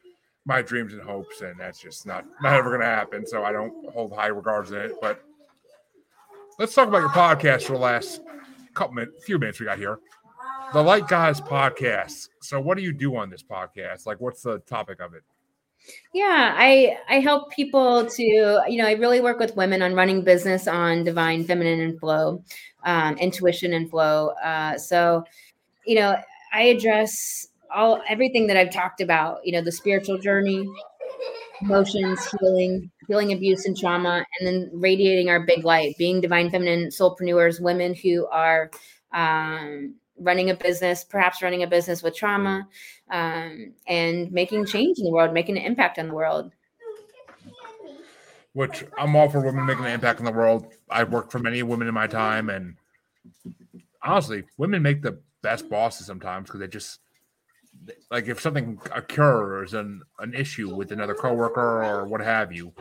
my dreams and hopes, and that's just not not ever going to happen. So I don't hold high regards in it. But let's talk about your podcast for the last couple minutes, few minutes we got here. The Light Goddess podcast. So what do you do on this podcast? Like, what's the topic of it? Yeah, I I help people to you know I really work with women on running business on divine feminine and flow, um, intuition and flow. Uh, so, you know, I address all everything that I've talked about, you know, the spiritual journey, emotions, healing, healing abuse and trauma, and then radiating our big light, being divine feminine soulpreneurs, women who are um, running a business, perhaps running a business with trauma, um, and making change in the world, making an impact on the world. Which I'm all for women making an impact in the world. I've worked for many women in my time, and honestly, women make the best bosses sometimes because they just like if something occurs and an issue with another coworker or what have you,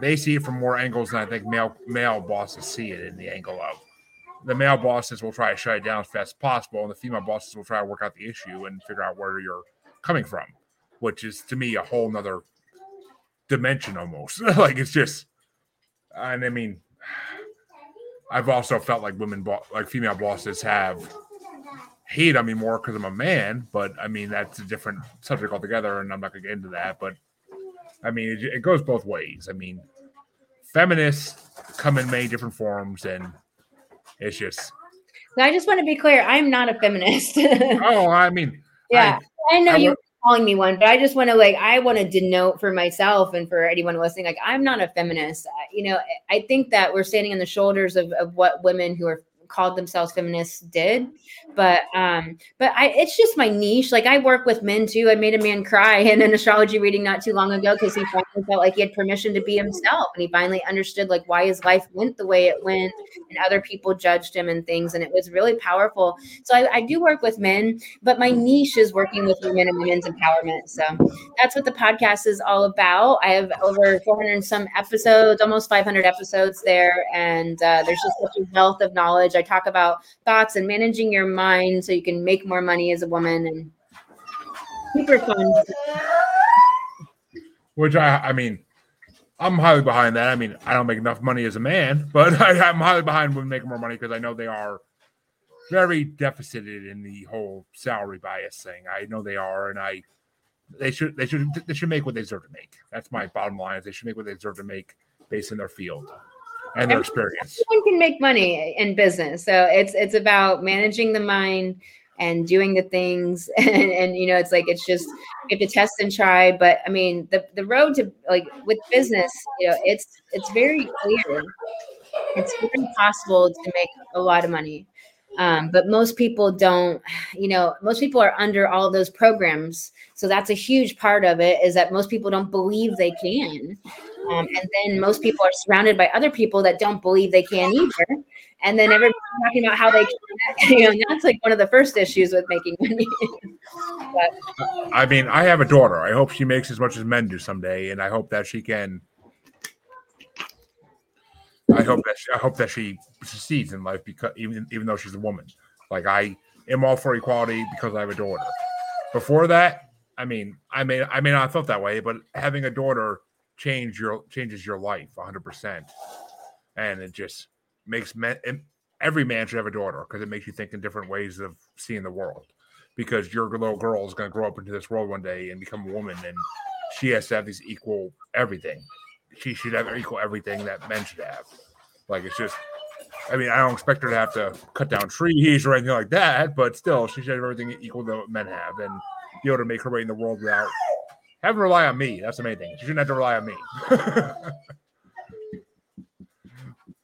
they see it from more angles than I think male male bosses see it in the angle of. The male bosses will try to shut it down as fast as possible, and the female bosses will try to work out the issue and figure out where you're coming from, which is to me a whole nother dimension almost. like it's just, and I mean, I've also felt like women, bo- like female bosses, have hate on me more because I'm a man. But I mean, that's a different subject altogether, and I'm not going to get into that. But I mean, it, it goes both ways. I mean, feminists come in many different forms, and it's just. I just want to be clear. I'm not a feminist. oh, I mean, yeah, I, I know I you wa- calling me one, but I just want to like I want to denote for myself and for anyone listening, like I'm not a feminist. I- You know, I think that we're standing on the shoulders of, of what women who are called themselves feminists did but um but i it's just my niche. Like i work with men too. I made a man cry in an astrology reading not too long ago because he finally felt like he had permission to be himself and he finally understood like why his life went the way it went and other people judged him and things and it was really powerful. So i, I do work with men but my niche is working with women and women's empowerment. So that's what the podcast is all about. I have over 400 and some episodes almost 500 episodes there and uh, there's just such a wealth of knowledge i talk about thoughts and managing your mind so you can make more money as a woman and super fun which I, I mean, I'm highly behind that. I mean, I don't make enough money as a man, but I, I'm highly behind women making more money because I know they are very deficited in the whole salary bias thing. I know they are, and I they should they should they should make what they deserve to make. That's my bottom line. Is they should make what they deserve to make based on their field and their experience. everyone can make money in business. So it's it's about managing the mind and doing the things. And, and you know it's like it's just you have to test and try. But i mean the the road to like with business you know it's it's very clear. It's very possible to make a lot of money. Um, but most people don't you know most people are under all those programs. So that's a huge part of it is that most people don't believe they can um, and then most people are surrounded by other people that don't believe they can either and then everybody's talking about how they can you know that's like one of the first issues with making money but I mean, I have a daughter. I hope she makes as much as men do someday, and I hope that she can. I hope that she, I hope that she succeeds in life because even even though she's a woman, like I am all for equality because I have a daughter. Before that, I mean, I may I may not have felt that way, but having a daughter change your changes your life 100 percent, and it just makes men. Every man should have a daughter because it makes you think in different ways of seeing the world. Because your little girl is going to grow up into this world one day and become a woman and she has to have these equal everything. She should have equal everything that men should have. Like it's just i mean i don't expect her to have to cut down trees or anything like that but still she should have everything equal to what men have and be able to make her way in the world without having to rely on me that's the main thing You shouldn't have to rely on me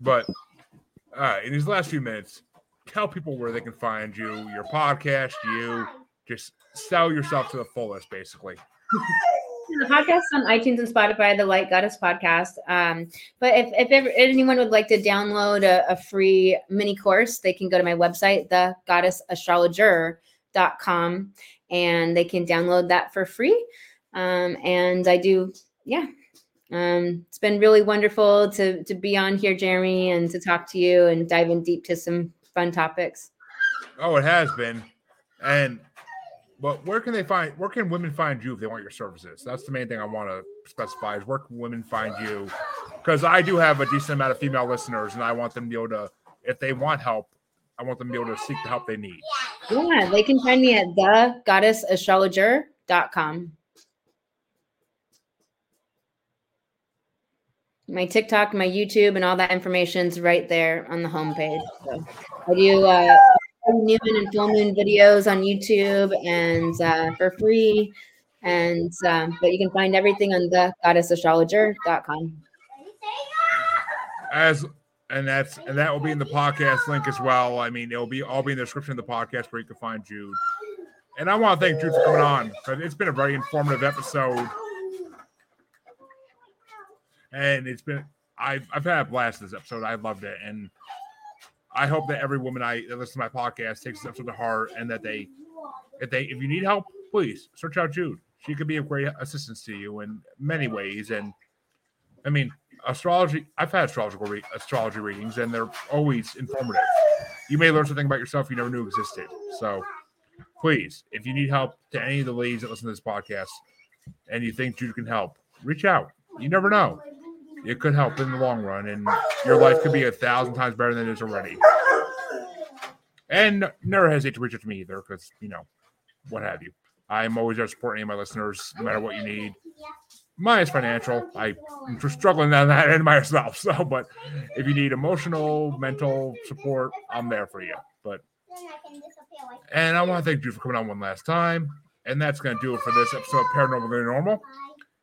but in these last few minutes tell people where they can find you, your podcast, you just sell yourself to the fullest, basically. the podcast on iTunes and Spotify, the Light Goddess podcast. Um, but if, if ever, anyone would like to download a, a free mini course, they can go to my website, the goddessastrologer.com, and they can download that for free. Um, and I do, yeah. Um, it's been really wonderful to to be on here, Jeremy, and to talk to you and dive in deep to some fun topics. Oh, it has been. And but where can they find where can women find you if they want your services? That's the main thing I want to specify is where can women find you? Because I do have a decent amount of female listeners and I want them to be able to if they want help, I want them to be able to seek the help they need. Yeah, they can find me at the goddessastrologer.com. My TikTok, my YouTube, and all that information's right there on the homepage. So I do uh, new moon and full moon videos on YouTube and uh, for free. And um, but you can find everything on the goddessastrologer.com. As and that's and that will be in the podcast link as well. I mean, it'll be all be in the description of the podcast where you can find Jude. And I want to thank Jude for coming on it's been a very informative episode. And it's been I've I've had a blast this episode. I loved it. And I hope that every woman I that listens to my podcast takes this episode to heart and that they, if they, if you need help, please search out Jude. She could be of great assistance to you in many ways. And I mean, astrology. I've had astrological re- astrology readings, and they're always informative. You may learn something about yourself you never knew existed. So, please, if you need help to any of the ladies that listen to this podcast, and you think Jude can help, reach out. You never know. It could help in the long run, and your life could be a thousand times better than it is already. And never hesitate to reach out to me either, because you know, what have you. I'm always there to support any of my listeners, no matter what you need. Mine is financial. I'm struggling on that end myself. So, but if you need emotional, mental support, I'm there for you. But and I want to thank you for coming on one last time. And that's going to do it for this episode of Paranormal Than Normal.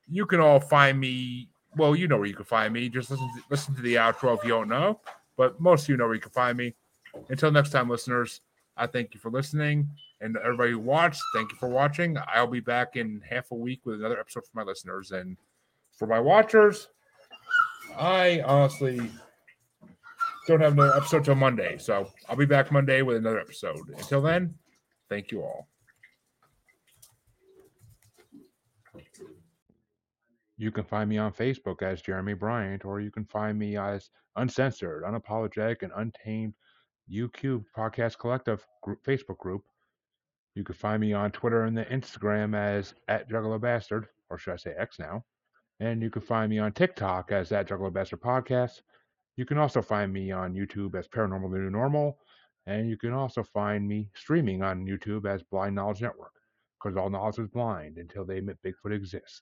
You can all find me. Well, you know where you can find me. Just listen to, listen to the outro if you don't know. But most of you know where you can find me. Until next time, listeners, I thank you for listening. And everybody who watched, thank you for watching. I'll be back in half a week with another episode for my listeners. And for my watchers, I honestly don't have another episode till Monday. So I'll be back Monday with another episode. Until then, thank you all. You can find me on Facebook as Jeremy Bryant, or you can find me as Uncensored, Unapologetic, and Untamed UQ Podcast Collective group, Facebook group. You can find me on Twitter and the Instagram as at Juggalo Bastard, or should I say X now. And you can find me on TikTok as at Juggalo Bastard Podcast. You can also find me on YouTube as Paranormal New Normal. And you can also find me streaming on YouTube as Blind Knowledge Network, because all knowledge is blind until they admit Bigfoot exists.